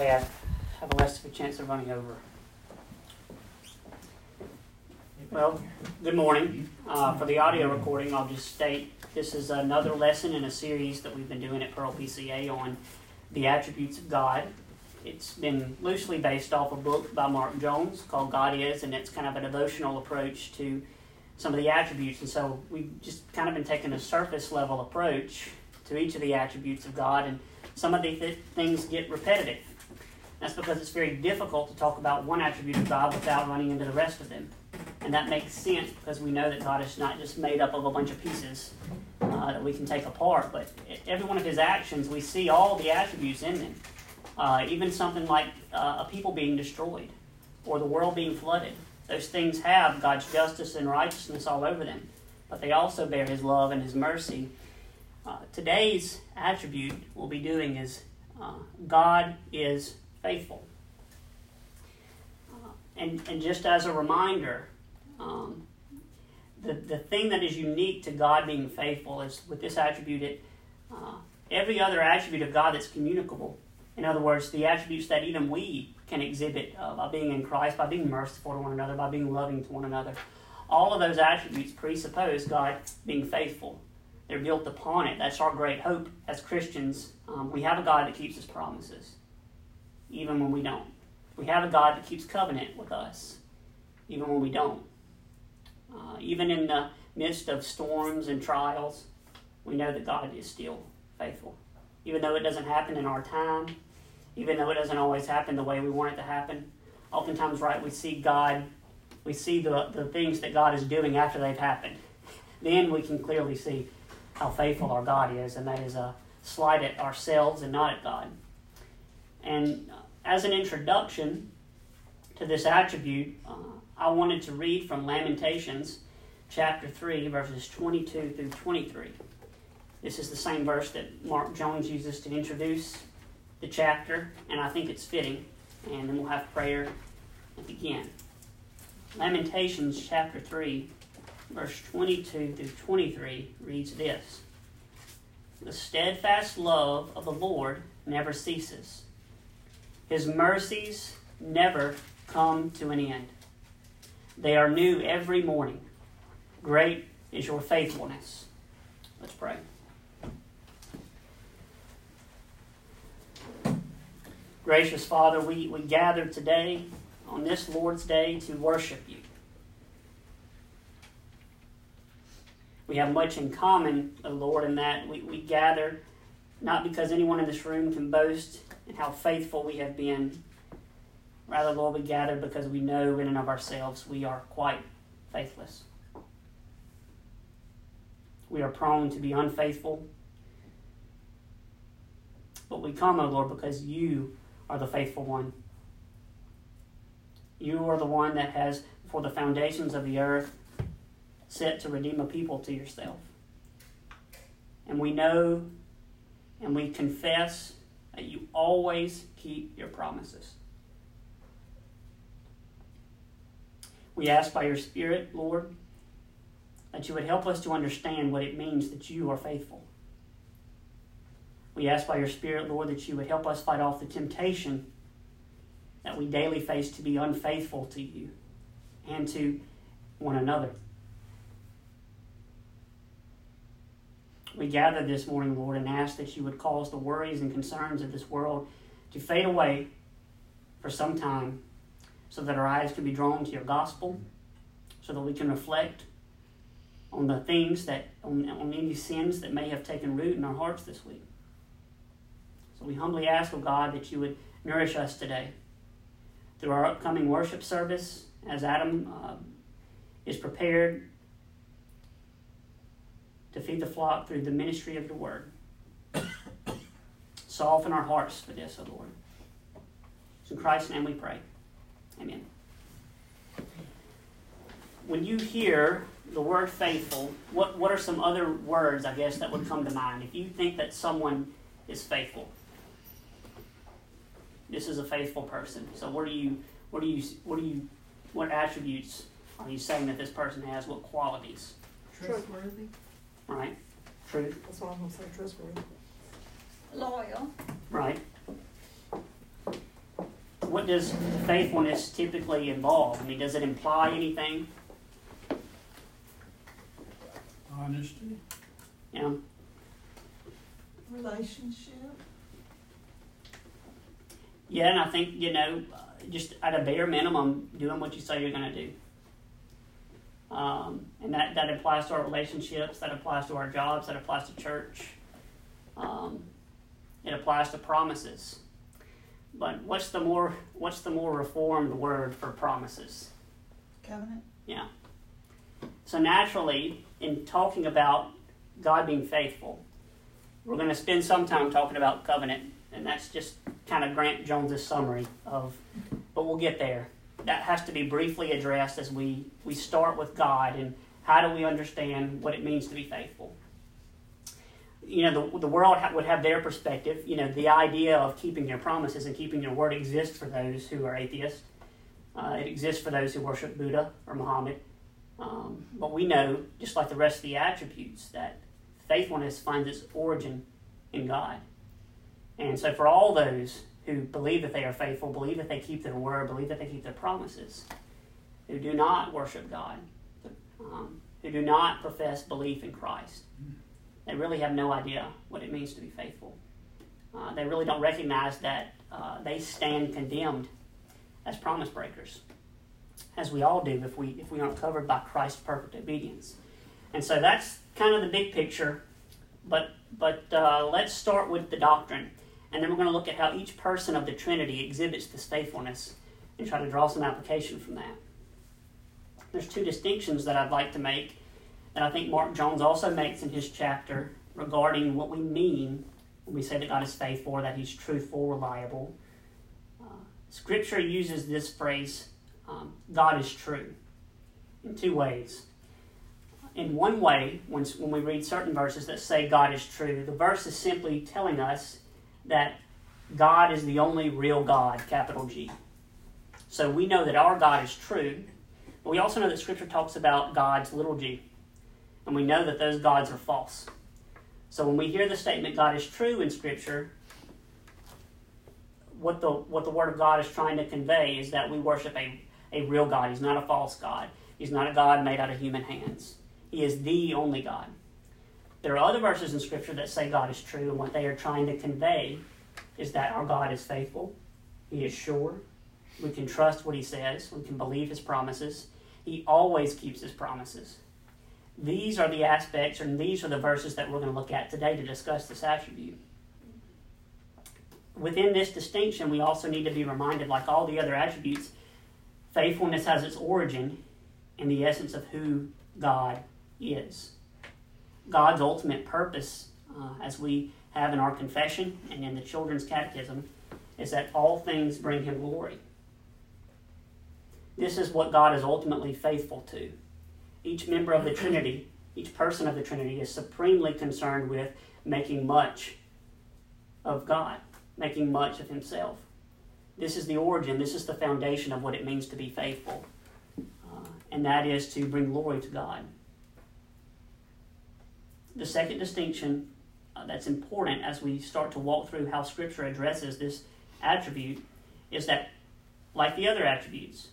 way I have less of a chance of running over. Well, good morning. Uh, for the audio recording, I'll just state this is another lesson in a series that we've been doing at Pearl PCA on the attributes of God. It's been loosely based off a book by Mark Jones called God Is, and it's kind of a devotional approach to some of the attributes. And so we've just kind of been taking a surface level approach to each of the attributes of God, and some of the th- things get repetitive. That's because it's very difficult to talk about one attribute of God without running into the rest of them. And that makes sense because we know that God is not just made up of a bunch of pieces uh, that we can take apart, but every one of his actions, we see all the attributes in them. Uh, even something like uh, a people being destroyed or the world being flooded. Those things have God's justice and righteousness all over them, but they also bear his love and his mercy. Uh, today's attribute we'll be doing is uh, God is faithful. Uh, and, and just as a reminder, um, the, the thing that is unique to God being faithful is with this attribute, it, uh, every other attribute of God that's communicable. In other words, the attributes that even we can exhibit uh, by being in Christ, by being merciful to one another, by being loving to one another. All of those attributes presuppose God being faithful. They're built upon it. That's our great hope as Christians. Um, we have a God that keeps his promises, even when we don't. We have a God that keeps covenant with us, even when we don't. Uh, even in the midst of storms and trials, we know that God is still faithful. Even though it doesn't happen in our time, even though it doesn't always happen the way we want it to happen, oftentimes, right, we see God, we see the, the things that God is doing after they've happened. Then we can clearly see how faithful our God is, and that is a slight at ourselves and not at God. And as an introduction to this attribute, uh, I wanted to read from Lamentations chapter 3, verses 22 through 23. This is the same verse that Mark Jones uses to introduce the chapter, and I think it's fitting. And then we'll have prayer the end. Lamentations chapter 3, verse 22 through 23 reads this The steadfast love of the Lord never ceases, His mercies never come to an end. They are new every morning. Great is your faithfulness. Let's pray. Gracious Father, we, we gather today on this Lord's Day to worship you. We have much in common, O Lord, in that we, we gather not because anyone in this room can boast in how faithful we have been, Rather, Lord, we gather because we know in and of ourselves we are quite faithless. We are prone to be unfaithful. But we come, O Lord, because you are the faithful one. You are the one that has, for the foundations of the earth, set to redeem a people to yourself. And we know and we confess that you always keep your promises. We ask by your Spirit, Lord, that you would help us to understand what it means that you are faithful. We ask by your Spirit, Lord, that you would help us fight off the temptation that we daily face to be unfaithful to you and to one another. We gather this morning, Lord, and ask that you would cause the worries and concerns of this world to fade away for some time so that our eyes can be drawn to your gospel, so that we can reflect on the things that, on, on any sins that may have taken root in our hearts this week. So we humbly ask, O oh God, that you would nourish us today through our upcoming worship service as Adam uh, is prepared to feed the flock through the ministry of your word. Soften our hearts for this, O oh Lord. It's in Christ's name we pray. Amen. When you hear the word faithful, what, what are some other words, I guess, that would come to mind? If you think that someone is faithful, this is a faithful person. So what do you, what do you, what do you, what attributes are you saying that this person has? What qualities? Trustworthy. Right. Truth. That's what I'm gonna say, trustworthy. Loyal. Right. what does faithfulness typically involve? I mean, does it imply anything? Honesty. Yeah. Relationship. Yeah, and I think, you know, just at a bare minimum, doing what you say you're going to do. Um, and that, that applies to our relationships, that applies to our jobs, that applies to church. Um, it applies to promises. But what's the more what's the more reformed word for promises? Covenant. Yeah. So naturally, in talking about God being faithful, we're going to spend some time talking about covenant, and that's just kind of Grant Jones's summary of. But we'll get there. That has to be briefly addressed as we we start with God and how do we understand what it means to be faithful you know, the, the world ha- would have their perspective. You know, the idea of keeping your promises and keeping your word exists for those who are atheists. Uh, it exists for those who worship Buddha or Muhammad. Um, but we know, just like the rest of the attributes, that faithfulness finds its origin in God. And so, for all those who believe that they are faithful, believe that they keep their word, believe that they keep their promises, who do not worship God, um, who do not profess belief in Christ, they really have no idea what it means to be faithful. Uh, they really don't recognize that uh, they stand condemned as promise breakers, as we all do if we if we aren't covered by Christ's perfect obedience. And so that's kind of the big picture. But but uh, let's start with the doctrine, and then we're going to look at how each person of the Trinity exhibits this faithfulness, and try to draw some application from that. There's two distinctions that I'd like to make that I think Mark Jones also makes in his chapter regarding what we mean when we say that God is faithful that He's truthful, reliable. Uh, scripture uses this phrase, um, God is true, in two ways. In one way, when, when we read certain verses that say God is true, the verse is simply telling us that God is the only real God, capital G. So we know that our God is true, but we also know that Scripture talks about God's little g, and we know that those gods are false. So when we hear the statement God is true in Scripture, what the what the Word of God is trying to convey is that we worship a, a real God. He's not a false God. He's not a God made out of human hands. He is the only God. There are other verses in Scripture that say God is true, and what they are trying to convey is that our God is faithful. He is sure. We can trust what He says. We can believe His promises. He always keeps His promises. These are the aspects, and these are the verses that we're going to look at today to discuss this attribute. Within this distinction, we also need to be reminded, like all the other attributes, faithfulness has its origin in the essence of who God is. God's ultimate purpose, uh, as we have in our confession and in the children's catechism, is that all things bring him glory. This is what God is ultimately faithful to each member of the Trinity, each person of the Trinity, is supremely concerned with making much of God, making much of Himself. This is the origin, this is the foundation of what it means to be faithful, uh, and that is to bring glory to God. The second distinction uh, that's important as we start to walk through how Scripture addresses this attribute is that, like the other attributes,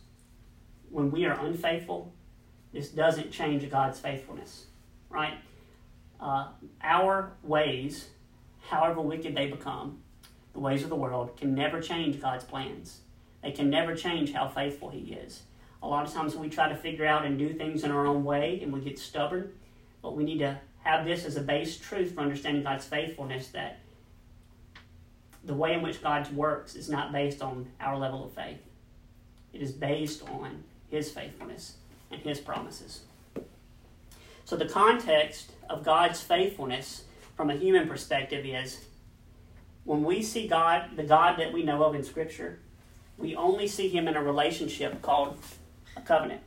when we are unfaithful, this doesn't change God's faithfulness, right? Uh, our ways, however wicked they become, the ways of the world, can never change God's plans. They can never change how faithful He is. A lot of times we try to figure out and do things in our own way and we get stubborn, but we need to have this as a base truth for understanding God's faithfulness that the way in which God works is not based on our level of faith. It is based on His faithfulness and his promises. So, the context of God's faithfulness from a human perspective is when we see God, the God that we know of in Scripture, we only see him in a relationship called a covenant.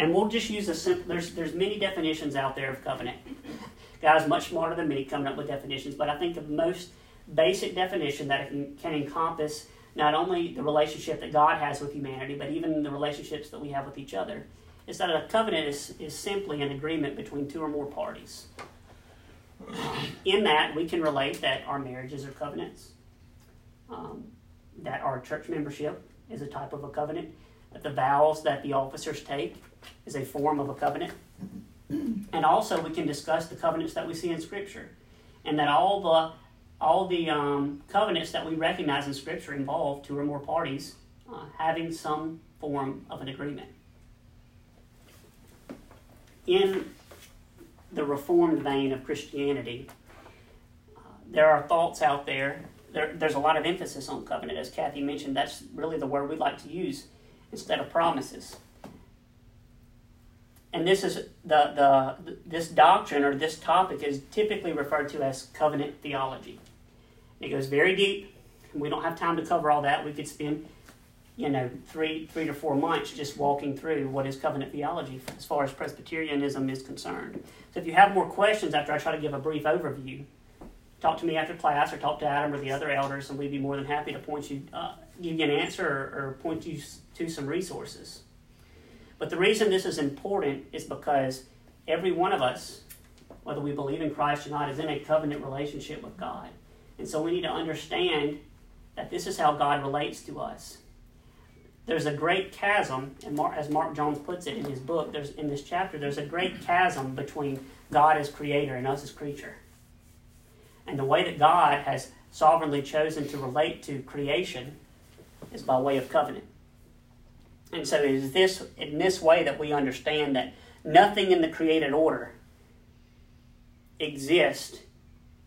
And we'll just use a simple, there's, there's many definitions out there of covenant. Guys much smarter than me coming up with definitions, but I think the most basic definition that can, can encompass not only the relationship that God has with humanity, but even the relationships that we have with each other, is that a covenant is, is simply an agreement between two or more parties. In that, we can relate that our marriages are covenants. um, that our church membership is a type of a covenant, that the vows that the officers take is a form of a covenant. And also, we can discuss the covenants that we see in Scripture, and that all the all the um, covenants that we recognize in Scripture involve two or more parties uh, having some form of an agreement. In the Reformed vein of Christianity, uh, there are thoughts out there. there. There's a lot of emphasis on covenant, as Kathy mentioned. That's really the word we like to use instead of promises. And this is the, the this doctrine or this topic is typically referred to as covenant theology. It goes very deep. And we don't have time to cover all that. We could spend you know, three, three to four months just walking through what is covenant theology as far as Presbyterianism is concerned. So if you have more questions after I try to give a brief overview, talk to me after class or talk to Adam or the other elders, and we'd be more than happy to point you, uh, give you an answer or, or point you to some resources. But the reason this is important is because every one of us, whether we believe in Christ or not, is in a covenant relationship with God. And so we need to understand that this is how God relates to us there's a great chasm, and as Mark Jones puts it in his book, there's in this chapter, there's a great chasm between God as creator and us as creature. And the way that God has sovereignly chosen to relate to creation is by way of covenant. And so it is this in this way that we understand that nothing in the created order exists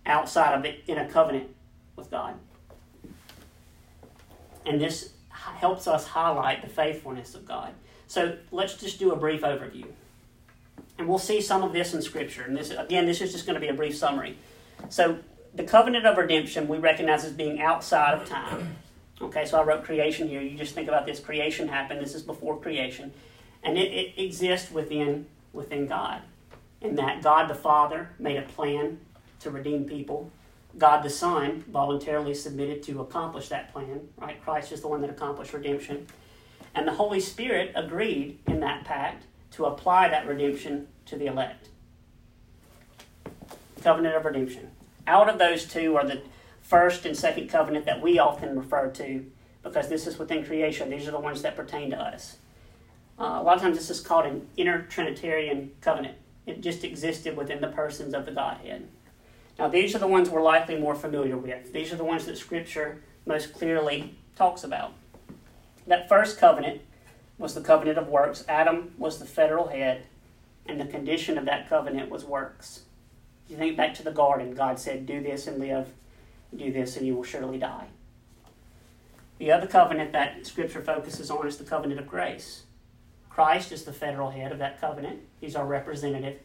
outside of it in a covenant with God. And this helps us highlight the faithfulness of God. So let's just do a brief overview. And we'll see some of this in Scripture. And this, again, this is just going to be a brief summary. So, the covenant of redemption we recognize as being outside of time. Okay, so I wrote creation here. You just think about this creation happened. This is before creation. And it, it exists within, within God. In that God the Father made a plan to redeem people God the Son voluntarily submitted to accomplish that plan, right? Christ is the one that accomplished redemption. And the Holy Spirit agreed in that pact to apply that redemption to the elect. Covenant of redemption. Out of those two are the first and second covenant that we often refer to because this is within creation. These are the ones that pertain to us. Uh, a lot of times this is called an inner Trinitarian covenant. It just existed within the persons of the Godhead. Now, these are the ones we're likely more familiar with. These are the ones that Scripture most clearly talks about. That first covenant was the covenant of works. Adam was the federal head, and the condition of that covenant was works. You think back to the garden, God said, Do this and live, do this and you will surely die. The other covenant that Scripture focuses on is the covenant of grace. Christ is the federal head of that covenant, He's our representative,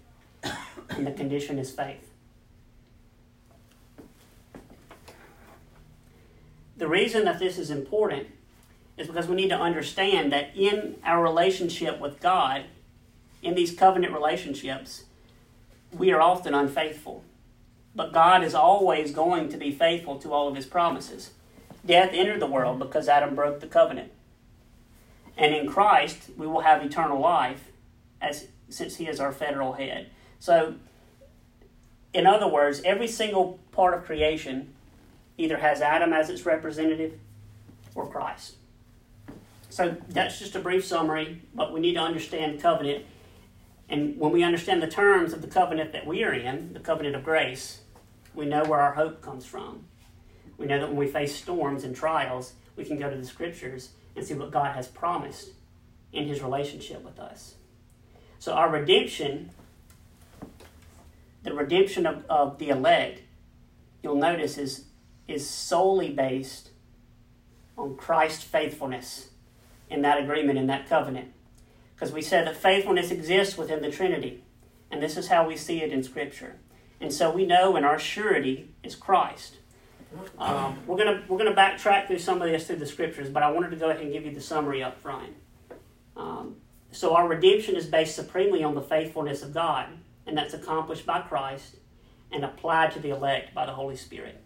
and the condition is faith. The reason that this is important is because we need to understand that in our relationship with God, in these covenant relationships, we are often unfaithful. But God is always going to be faithful to all of his promises. Death entered the world because Adam broke the covenant. And in Christ, we will have eternal life as since he is our federal head. So in other words, every single part of creation either has Adam as its representative or Christ. So that's just a brief summary, but we need to understand covenant. And when we understand the terms of the covenant that we are in, the covenant of grace, we know where our hope comes from. We know that when we face storms and trials, we can go to the scriptures and see what God has promised in his relationship with us. So our redemption, the redemption of, of the elect, you'll notice is is solely based on Christ's faithfulness in that agreement, in that covenant. Because we said that faithfulness exists within the Trinity, and this is how we see it in Scripture. And so we know, and our surety is Christ. Um, we're gonna we're gonna backtrack through some of this through the Scriptures, but I wanted to go ahead and give you the summary up front. Um, so our redemption is based supremely on the faithfulness of God, and that's accomplished by Christ and applied to the elect by the Holy Spirit.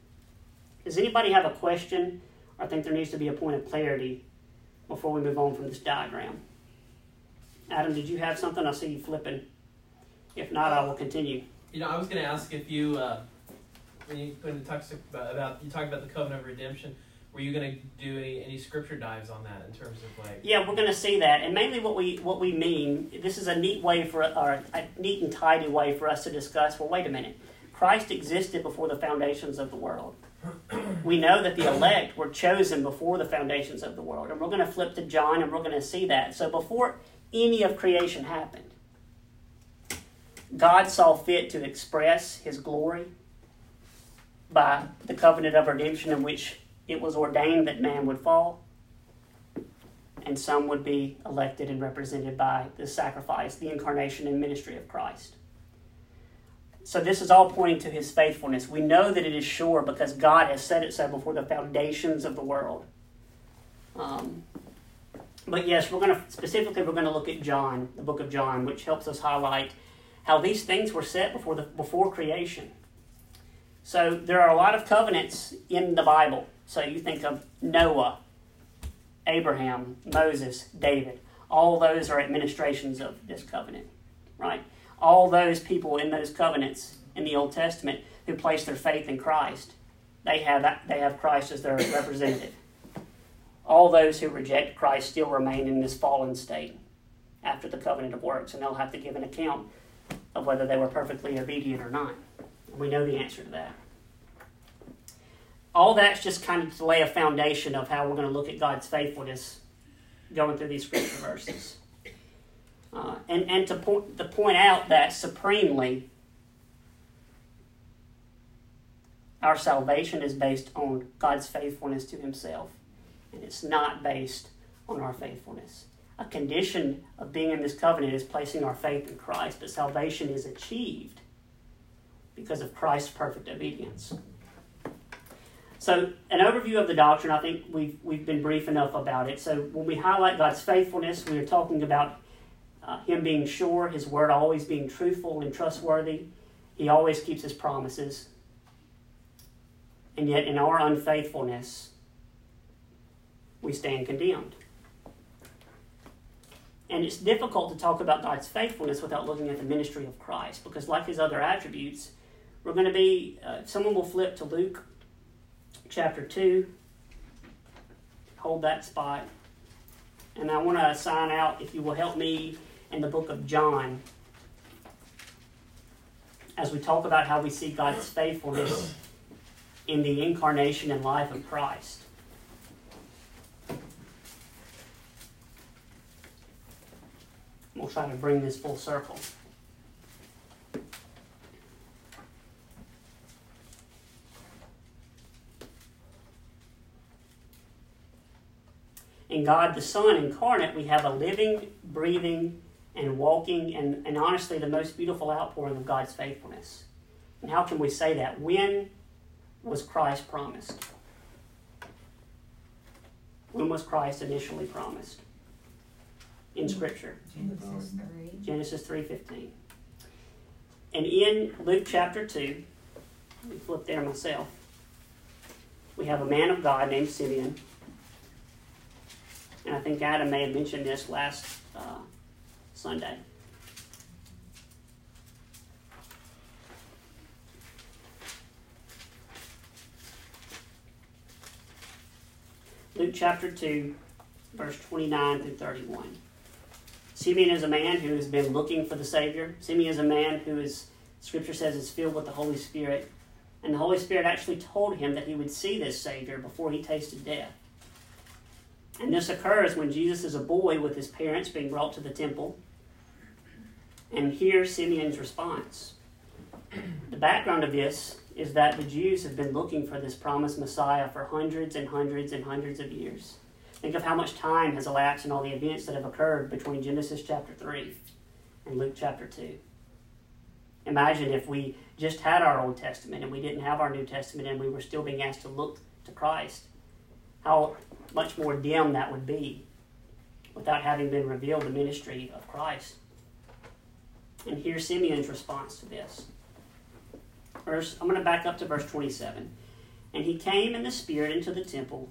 Does anybody have a question I think there needs to be a point of clarity before we move on from this diagram? Adam, did you have something? I see you flipping. If not, I will continue. You know, I was going to ask if you, uh, when you when you talk about, about you talk about the covenant of redemption, were you going to do any, any scripture dives on that in terms of like? Yeah, we're going to see that, and mainly what we what we mean. This is a neat way for or a neat and tidy way for us to discuss. Well, wait a minute. Christ existed before the foundations of the world. We know that the elect were chosen before the foundations of the world, and we're going to flip to John, and we're going to see that. So before any of creation happened, God saw fit to express His glory by the covenant of redemption in which it was ordained that man would fall and some would be elected and represented by the sacrifice, the incarnation and ministry of Christ. So, this is all pointing to his faithfulness. We know that it is sure because God has said it so before the foundations of the world. Um, but yes, we're going to specifically we're going to look at John, the book of John, which helps us highlight how these things were set before the before creation. So there are a lot of covenants in the Bible. So you think of Noah, Abraham, Moses, David. All those are administrations of this covenant, right? All those people in those covenants in the Old Testament who place their faith in Christ, they have they have Christ as their representative. All those who reject Christ still remain in this fallen state after the covenant of works, and they'll have to give an account of whether they were perfectly obedient or not. We know the answer to that all that's just kind of to lay a foundation of how we're going to look at God's faithfulness going through these scripture verses. Uh, and, and to, point, to point out that supremely, our salvation is based on God's faithfulness to Himself, and it's not based on our faithfulness. A condition of being in this covenant is placing our faith in Christ, but salvation is achieved because of Christ's perfect obedience. So, an overview of the doctrine, I think we've, we've been brief enough about it. So, when we highlight God's faithfulness, we are talking about uh, Him being sure, His word always being truthful and trustworthy. He always keeps His promises. And yet, in our unfaithfulness, we stand condemned. And it's difficult to talk about God's faithfulness without looking at the ministry of Christ, because, like His other attributes, we're going to be, uh, someone will flip to Luke chapter 2. Hold that spot. And I want to sign out, if you will help me, in the book of John as we talk about how we see God's faithfulness in the incarnation and life of Christ. We'll try to bring this full circle. in God the Son incarnate, we have a living, breathing, and walking, and, and honestly, the most beautiful outpouring of God's faithfulness. And how can we say that? When was Christ promised? When was Christ initially promised? In Scripture. Genesis 3. Genesis 3.15. And in Luke chapter 2, let me flip there myself, we have a man of God named Simeon and I think Adam may have mentioned this last uh, Sunday. Luke chapter 2, verse 29 through 31. Simeon is a man who has been looking for the Savior. Simeon is a man who is, Scripture says, is filled with the Holy Spirit. And the Holy Spirit actually told him that he would see this Savior before he tasted death. And this occurs when Jesus is a boy with his parents being brought to the temple. And here's Simeon's response. The background of this is that the Jews have been looking for this promised Messiah for hundreds and hundreds and hundreds of years. Think of how much time has elapsed and all the events that have occurred between Genesis chapter 3 and Luke chapter 2. Imagine if we just had our Old Testament and we didn't have our New Testament and we were still being asked to look to Christ. How much more dim that would be without having been revealed the ministry of Christ. And here's Simeon's response to this. Verse, I'm going to back up to verse 27. And he came in the Spirit into the temple,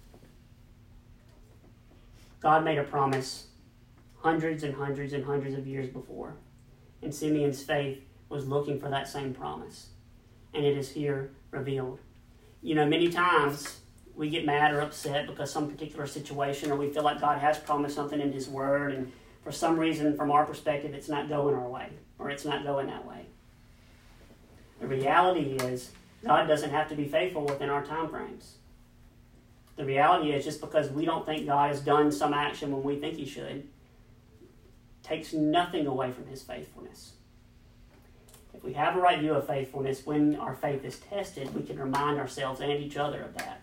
God made a promise hundreds and hundreds and hundreds of years before, and Simeon's faith was looking for that same promise, and it is here revealed. You know, many times we get mad or upset because some particular situation, or we feel like God has promised something in His Word, and for some reason, from our perspective, it's not going our way, or it's not going that way. The reality is, God doesn't have to be faithful within our time frames. The reality is, just because we don't think God has done some action when we think He should, takes nothing away from His faithfulness. If we have a right view of faithfulness, when our faith is tested, we can remind ourselves and each other of that.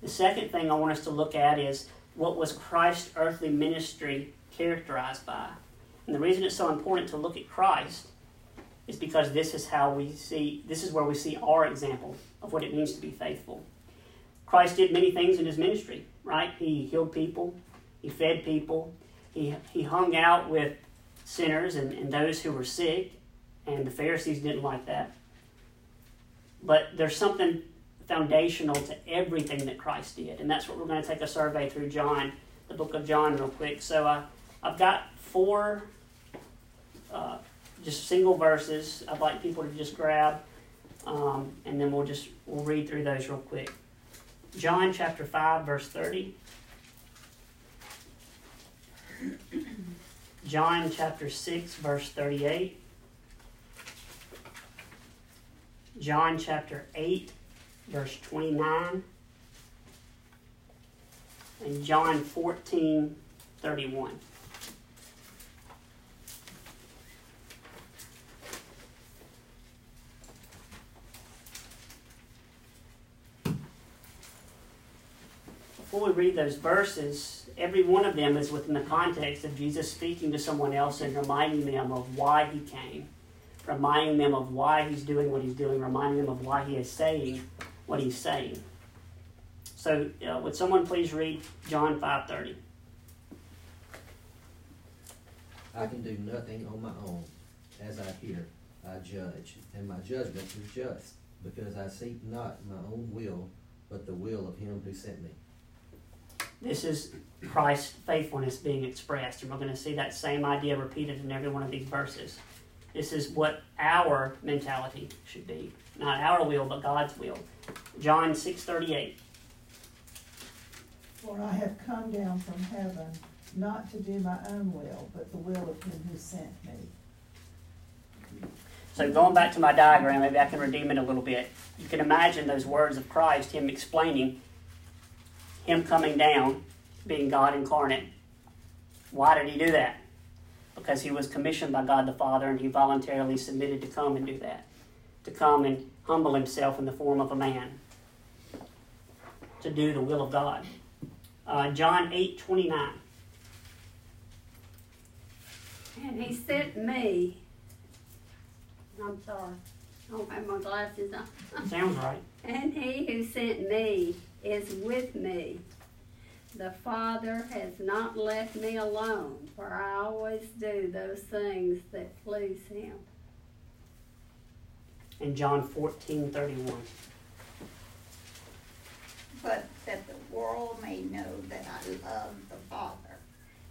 The second thing I want us to look at is what was Christ's earthly ministry characterized by. And the reason it's so important to look at Christ is because this is how we see, this is where we see our example of what it means to be faithful. Christ did many things in his ministry, right? He healed people, he fed people, he, he hung out with sinners and, and those who were sick, and the Pharisees didn't like that. But there's something foundational to everything that Christ did, and that's what we're going to take a survey through John, the book of John, real quick. So uh, I've got four uh, just single verses. I'd like people to just grab, um, and then we'll just we'll read through those real quick. John chapter five, verse thirty. John chapter 6, verse 38. John chapter 8, verse 29. And John 14, 31. Before we read those verses, every one of them is within the context of Jesus speaking to someone else and reminding them of why he came, reminding them of why he's doing what he's doing, reminding them of why he is saying what he's saying. So, uh, would someone please read John 5:30? I can do nothing on my own. As I hear, I judge, and my judgment is just, because I seek not my own will, but the will of him who sent me. This is Christ's faithfulness being expressed, and we're going to see that same idea repeated in every one of these verses. This is what our mentality should be. Not our will, but God's will. John 6:38. For I have come down from heaven not to do my own will, but the will of him who sent me. So going back to my diagram, maybe I can redeem it a little bit. You can imagine those words of Christ, him explaining him coming down, being God incarnate. Why did he do that? Because he was commissioned by God the Father and he voluntarily submitted to come and do that. To come and humble himself in the form of a man. To do the will of God. Uh, John 8 29. And he sent me. I'm sorry, I don't have my glasses on. Sounds right. And he who sent me is with me. The Father has not left me alone, for I always do those things that please him. In John 14 31. but that the world may know that I love the Father,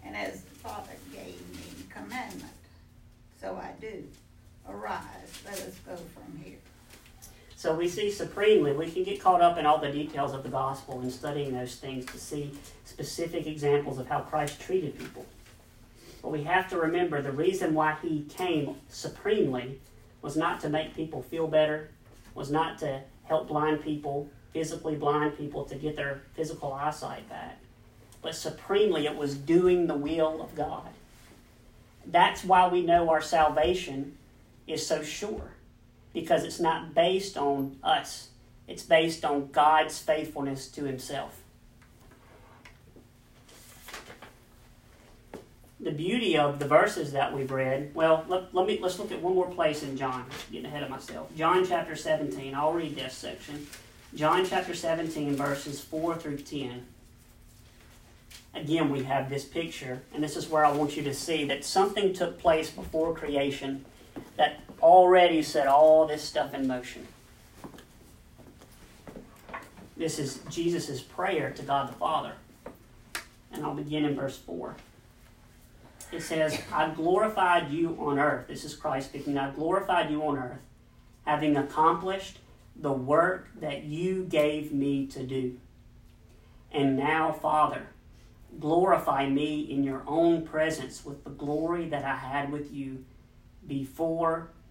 and as the Father gave me commandment, so I do. Arise, let us go from here. So we see supremely, we can get caught up in all the details of the gospel and studying those things to see specific examples of how Christ treated people. But we have to remember the reason why he came supremely was not to make people feel better, was not to help blind people, physically blind people, to get their physical eyesight back. But supremely, it was doing the will of God. That's why we know our salvation is so sure because it's not based on us, it's based on God's faithfulness to Himself. The beauty of the verses that we've read, well, let, let me let's look at one more place in John. Getting ahead of myself. John chapter 17. I'll read this section. John chapter 17, verses 4 through 10. again, we have this picture, and this is where I want you to see that something took place before creation that already set all this stuff in motion. This is Jesus' prayer to God the Father. And I'll begin in verse 4. It says, I glorified you on earth. This is Christ speaking. I glorified you on earth, having accomplished the work that you gave me to do. And now, Father, glorify me in your own presence with the glory that I had with you before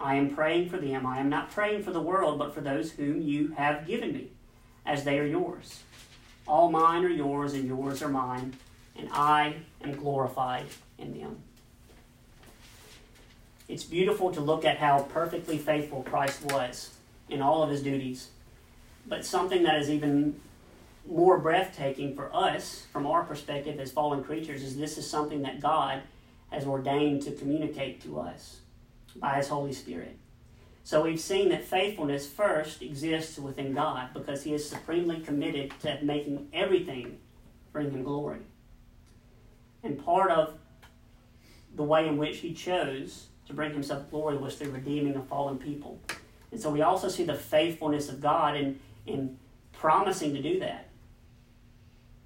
I am praying for them. I am not praying for the world, but for those whom you have given me, as they are yours. All mine are yours, and yours are mine, and I am glorified in them. It's beautiful to look at how perfectly faithful Christ was in all of his duties. But something that is even more breathtaking for us, from our perspective as fallen creatures, is this is something that God has ordained to communicate to us by His Holy Spirit. So we've seen that faithfulness first exists within God because He is supremely committed to making everything bring Him glory. And part of the way in which He chose to bring Himself glory was through redeeming a fallen people. And so we also see the faithfulness of God in, in promising to do that.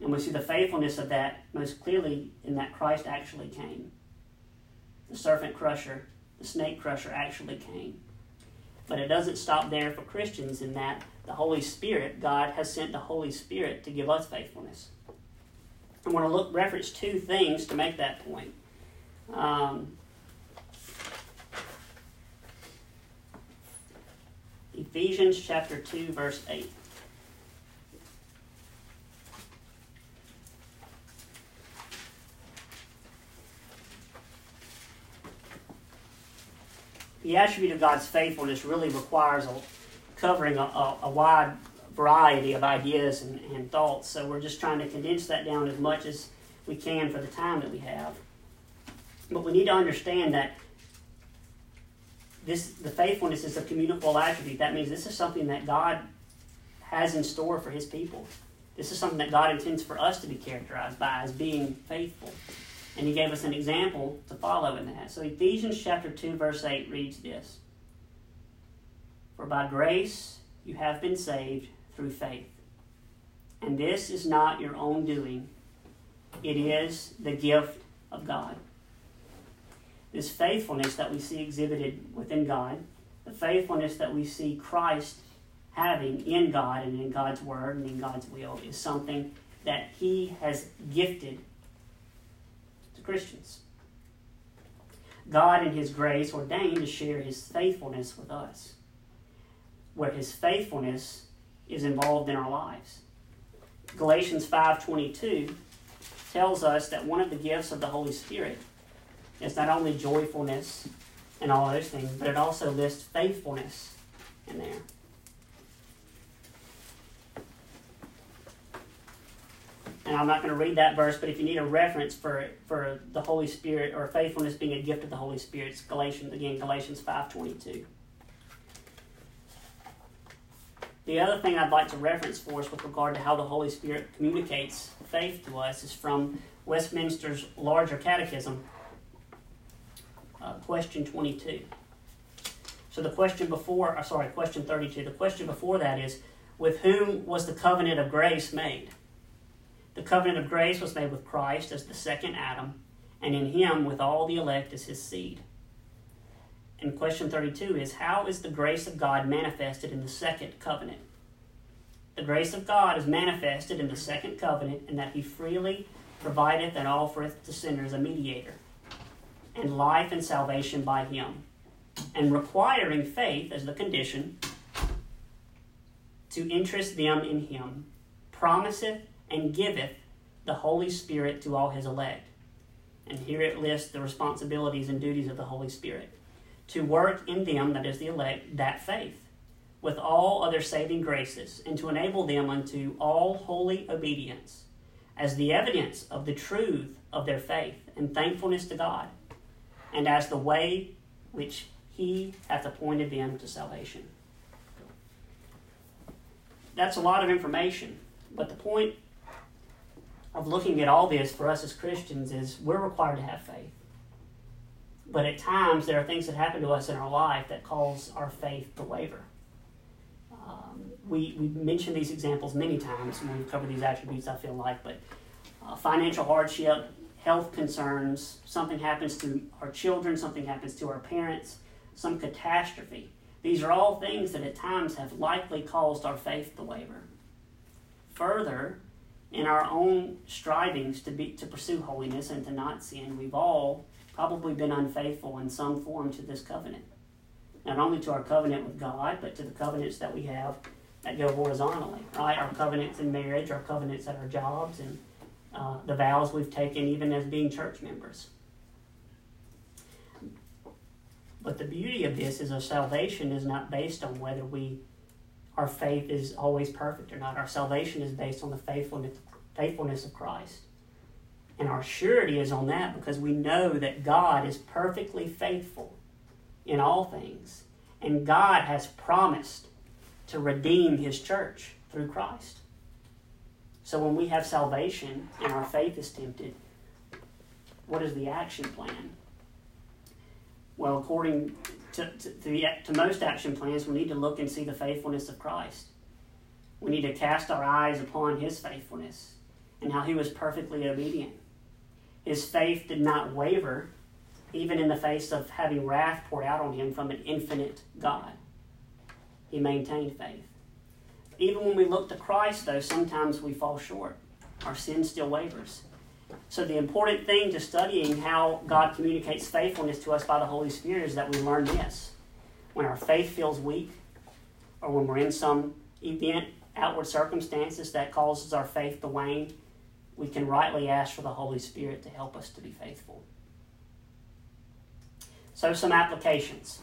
And we see the faithfulness of that most clearly in that Christ actually came. The serpent crusher snake crusher actually came. But it doesn't stop there for Christians in that the Holy Spirit, God has sent the Holy Spirit to give us faithfulness. I want to look reference two things to make that point. Um, Ephesians chapter 2, verse 8. The attribute of God's faithfulness really requires a, covering a, a, a wide variety of ideas and, and, thoughts. So we're just trying to condense that down as much as we can for the time that we have. But we need to understand that this the faithfulness is a communicable attribute. That means this is something that God has in store for his people. This is something that God intends for us to be characterized by as being faithful. And he gave us an example to follow in that. So Ephesians chapter 2, verse 8 reads this For by grace you have been saved through faith. And this is not your own doing, it is the gift of God. This faithfulness that we see exhibited within God, the faithfulness that we see Christ having in God and in God's Word and in God's will, is something that He has gifted Christians. God, in His grace, ordained to share His faithfulness with us, where His faithfulness is involved in our lives. Galatians 5.22 tells us that one of the gifts of the Holy Spirit is not only joyfulness and all those things, but it also lists faithfulness in there. And I'm not going to read that verse, but if you need a reference for for the Holy Spirit or faithfulness being a gift of the Holy Spirit, it's Galatians again, Galatians five twenty two. The other thing I'd like to reference for us with regard to how the Holy Spirit communicates faith to us is from Westminster's Larger Catechism, uh, question 22. So the question before, uh, sorry, question 32, the question before that is, with whom was the covenant of grace made? The covenant of grace was made with Christ as the second Adam, and in him with all the elect as his seed. And question 32 is How is the grace of God manifested in the second covenant? The grace of God is manifested in the second covenant in that he freely provideth and offereth to sinners a mediator, and life and salvation by him, and requiring faith as the condition to interest them in him, promiseth and giveth the Holy Spirit to all his elect. And here it lists the responsibilities and duties of the Holy Spirit to work in them, that is the elect, that faith, with all other saving graces, and to enable them unto all holy obedience, as the evidence of the truth of their faith and thankfulness to God, and as the way which He hath appointed them to salvation. That's a lot of information, but the point of looking at all this for us as Christians is we're required to have faith. But at times, there are things that happen to us in our life that cause our faith to waver. Um, we, we mentioned these examples many times when we've covered these attributes, I feel like, but uh, financial hardship, health concerns, something happens to our children, something happens to our parents, some catastrophe. These are all things that at times have likely caused our faith to waver. Further, in our own strivings to be to pursue holiness and to not sin, we've all probably been unfaithful in some form to this covenant. Not only to our covenant with God, but to the covenants that we have that go horizontally, right? Our covenants in marriage, our covenants at our jobs, and uh, the vows we've taken even as being church members. But the beauty of this is our salvation is not based on whether we our faith is always perfect or not. Our salvation is based on the faithfulness faithfulness of Christ. And our surety is on that because we know that God is perfectly faithful in all things. And God has promised to redeem his church through Christ. So when we have salvation and our faith is tempted, what is the action plan? Well, according to, to, to, to most action plans, we need to look and see the faithfulness of Christ. We need to cast our eyes upon his faithfulness and how he was perfectly obedient. His faith did not waver, even in the face of having wrath poured out on him from an infinite God. He maintained faith. Even when we look to Christ, though, sometimes we fall short. Our sin still wavers. So, the important thing to studying how God communicates faithfulness to us by the Holy Spirit is that we learn this. When our faith feels weak, or when we're in some event, outward circumstances that causes our faith to wane, we can rightly ask for the Holy Spirit to help us to be faithful. So, some applications.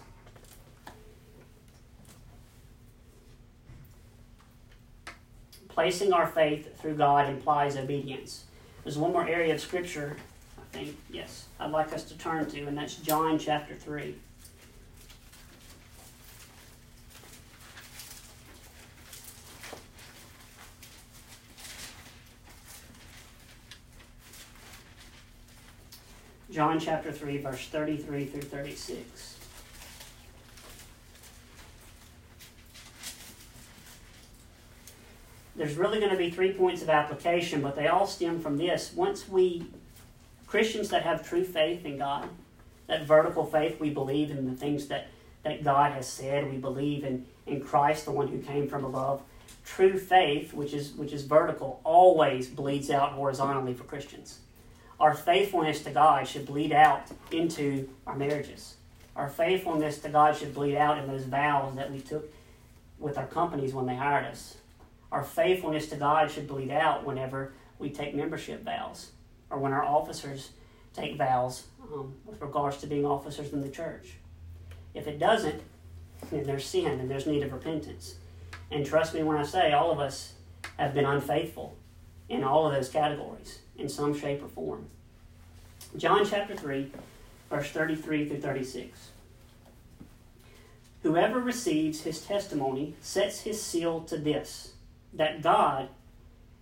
Placing our faith through God implies obedience. There's one more area of Scripture, I think, yes, I'd like us to turn to, and that's John chapter 3. John chapter 3, verse 33 through 36. There's really going to be three points of application, but they all stem from this. Once we, Christians that have true faith in God, that vertical faith, we believe in the things that, that God has said, we believe in, in Christ, the one who came from above. True faith, which is, which is vertical, always bleeds out horizontally for Christians our faithfulness to God should bleed out into our marriages. Our faithfulness to God should bleed out in those vows that we took with our companies when they hired us. Our faithfulness to God should bleed out whenever we take membership vows or when our officers take vows um, with regards to being officers in the church. If it doesn't, then there's sin and there's need of repentance. And trust me when I say all of us have been unfaithful in all of those categories in some shape or form. John chapter 3, verse 33 through 36. Whoever receives his testimony sets his seal to this, that God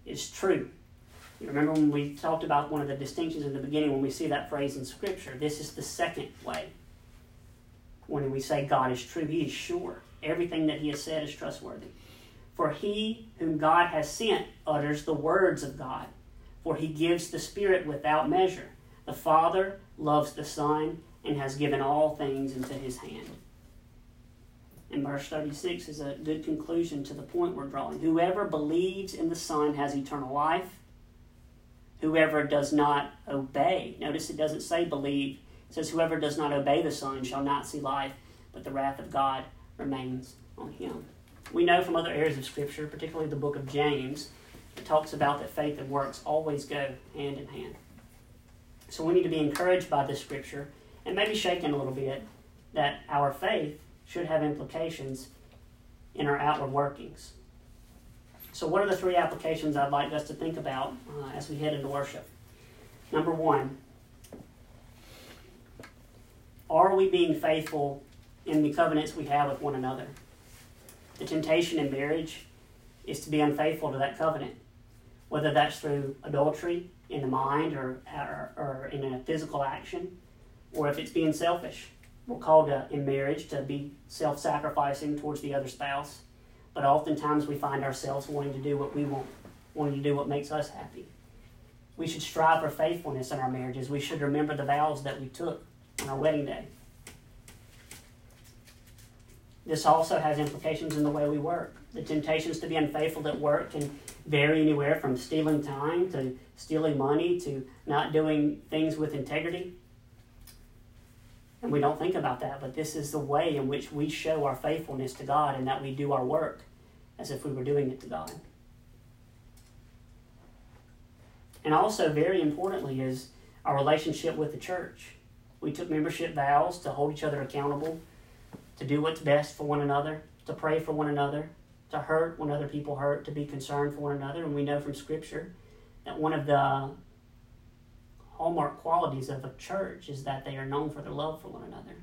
is true. You remember when we talked about one of the distinctions in the beginning when we see that phrase in Scripture? This is the second way. When we say God is true, He is sure. Everything that He has said is trustworthy. For he whom God has sent utters the words of God for he gives the Spirit without measure. The Father loves the Son and has given all things into his hand. And verse 36 is a good conclusion to the point we're drawing. Whoever believes in the Son has eternal life. Whoever does not obey, notice it doesn't say believe, it says, Whoever does not obey the Son shall not see life, but the wrath of God remains on him. We know from other areas of Scripture, particularly the book of James, it talks about that faith and works always go hand in hand. So we need to be encouraged by this scripture and maybe shaken a little bit that our faith should have implications in our outward workings. So, what are the three applications I'd like us to think about uh, as we head into worship? Number one, are we being faithful in the covenants we have with one another? The temptation in marriage is to be unfaithful to that covenant, whether that's through adultery in the mind or, or, or in a physical action, or if it's being selfish. We're called to, in marriage to be self sacrificing towards the other spouse, but oftentimes we find ourselves wanting to do what we want, wanting to do what makes us happy. We should strive for faithfulness in our marriages. We should remember the vows that we took on our wedding day. This also has implications in the way we work. The temptations to be unfaithful at work can vary anywhere from stealing time to stealing money to not doing things with integrity. And we don't think about that, but this is the way in which we show our faithfulness to God and that we do our work as if we were doing it to God. And also, very importantly, is our relationship with the church. We took membership vows to hold each other accountable, to do what's best for one another, to pray for one another, to hurt when other people hurt, to be concerned for one another. And we know from Scripture that one of the hallmark qualities of a church is that they are known for their love for one another.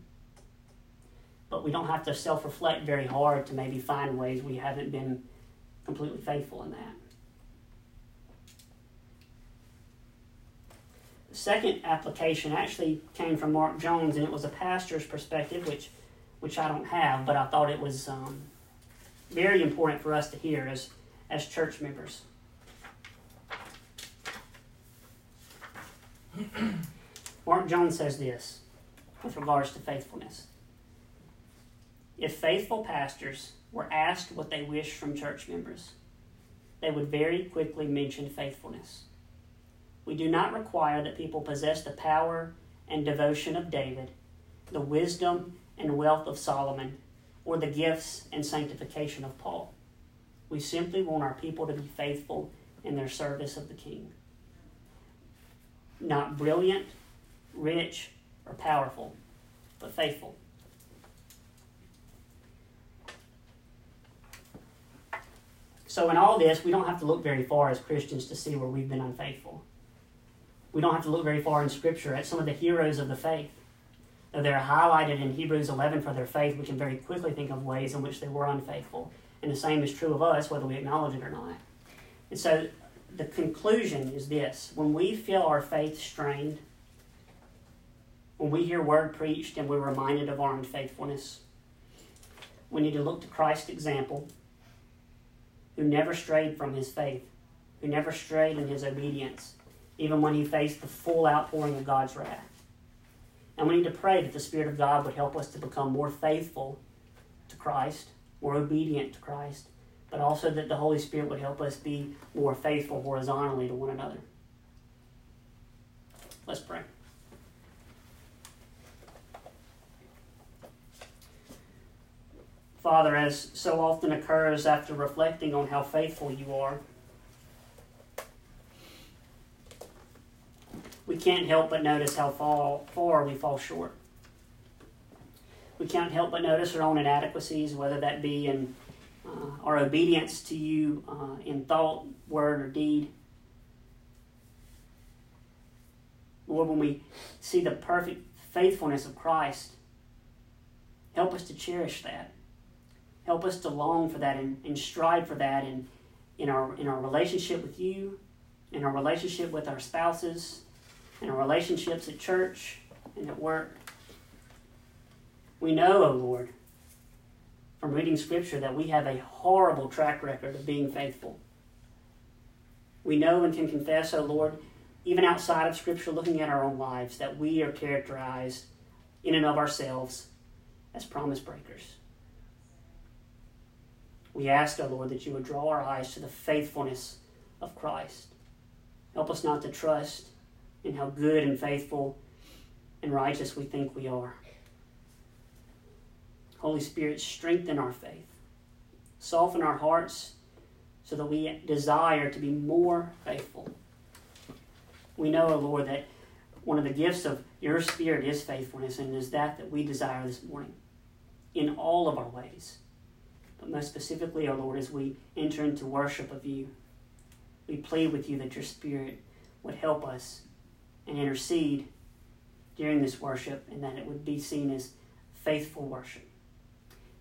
But we don't have to self reflect very hard to maybe find ways we haven't been completely faithful in that. The second application actually came from Mark Jones, and it was a pastor's perspective, which, which I don't have, but I thought it was um, very important for us to hear as, as church members. Mark Jones says this with regards to faithfulness. If faithful pastors were asked what they wish from church members, they would very quickly mention faithfulness. We do not require that people possess the power and devotion of David, the wisdom and wealth of Solomon, or the gifts and sanctification of Paul. We simply want our people to be faithful in their service of the King. Not brilliant, rich, or powerful, but faithful. So, in all this, we don't have to look very far as Christians to see where we've been unfaithful. We don't have to look very far in Scripture at some of the heroes of the faith. Though they're highlighted in Hebrews 11 for their faith, we can very quickly think of ways in which they were unfaithful. And the same is true of us, whether we acknowledge it or not. And so, the conclusion is this when we feel our faith strained, when we hear word preached and we're reminded of our unfaithfulness, we need to look to Christ's example, who never strayed from his faith, who never strayed in his obedience, even when he faced the full outpouring of God's wrath. And we need to pray that the Spirit of God would help us to become more faithful to Christ, more obedient to Christ, but also that the Holy Spirit would help us be more faithful horizontally to one another. Let's pray. Father, as so often occurs after reflecting on how faithful you are, we can't help but notice how far, far we fall short. We can't help but notice our own inadequacies, whether that be in uh, our obedience to you uh, in thought, word, or deed. Lord, when we see the perfect faithfulness of Christ, help us to cherish that. Help us to long for that and, and strive for that in, in, our, in our relationship with you, in our relationship with our spouses, in our relationships at church and at work. We know, O oh Lord, from reading Scripture that we have a horrible track record of being faithful. We know and can confess, O oh Lord, even outside of Scripture, looking at our own lives, that we are characterized in and of ourselves as promise breakers. We ask, O oh Lord, that you would draw our eyes to the faithfulness of Christ. Help us not to trust in how good and faithful and righteous we think we are. Holy Spirit, strengthen our faith. Soften our hearts so that we desire to be more faithful. We know, O Lord, that one of the gifts of your Spirit is faithfulness, and it is that that we desire this morning in all of our ways. But most specifically, our Lord, as we enter into worship of you, we plead with you that your Spirit would help us and intercede during this worship and that it would be seen as faithful worship.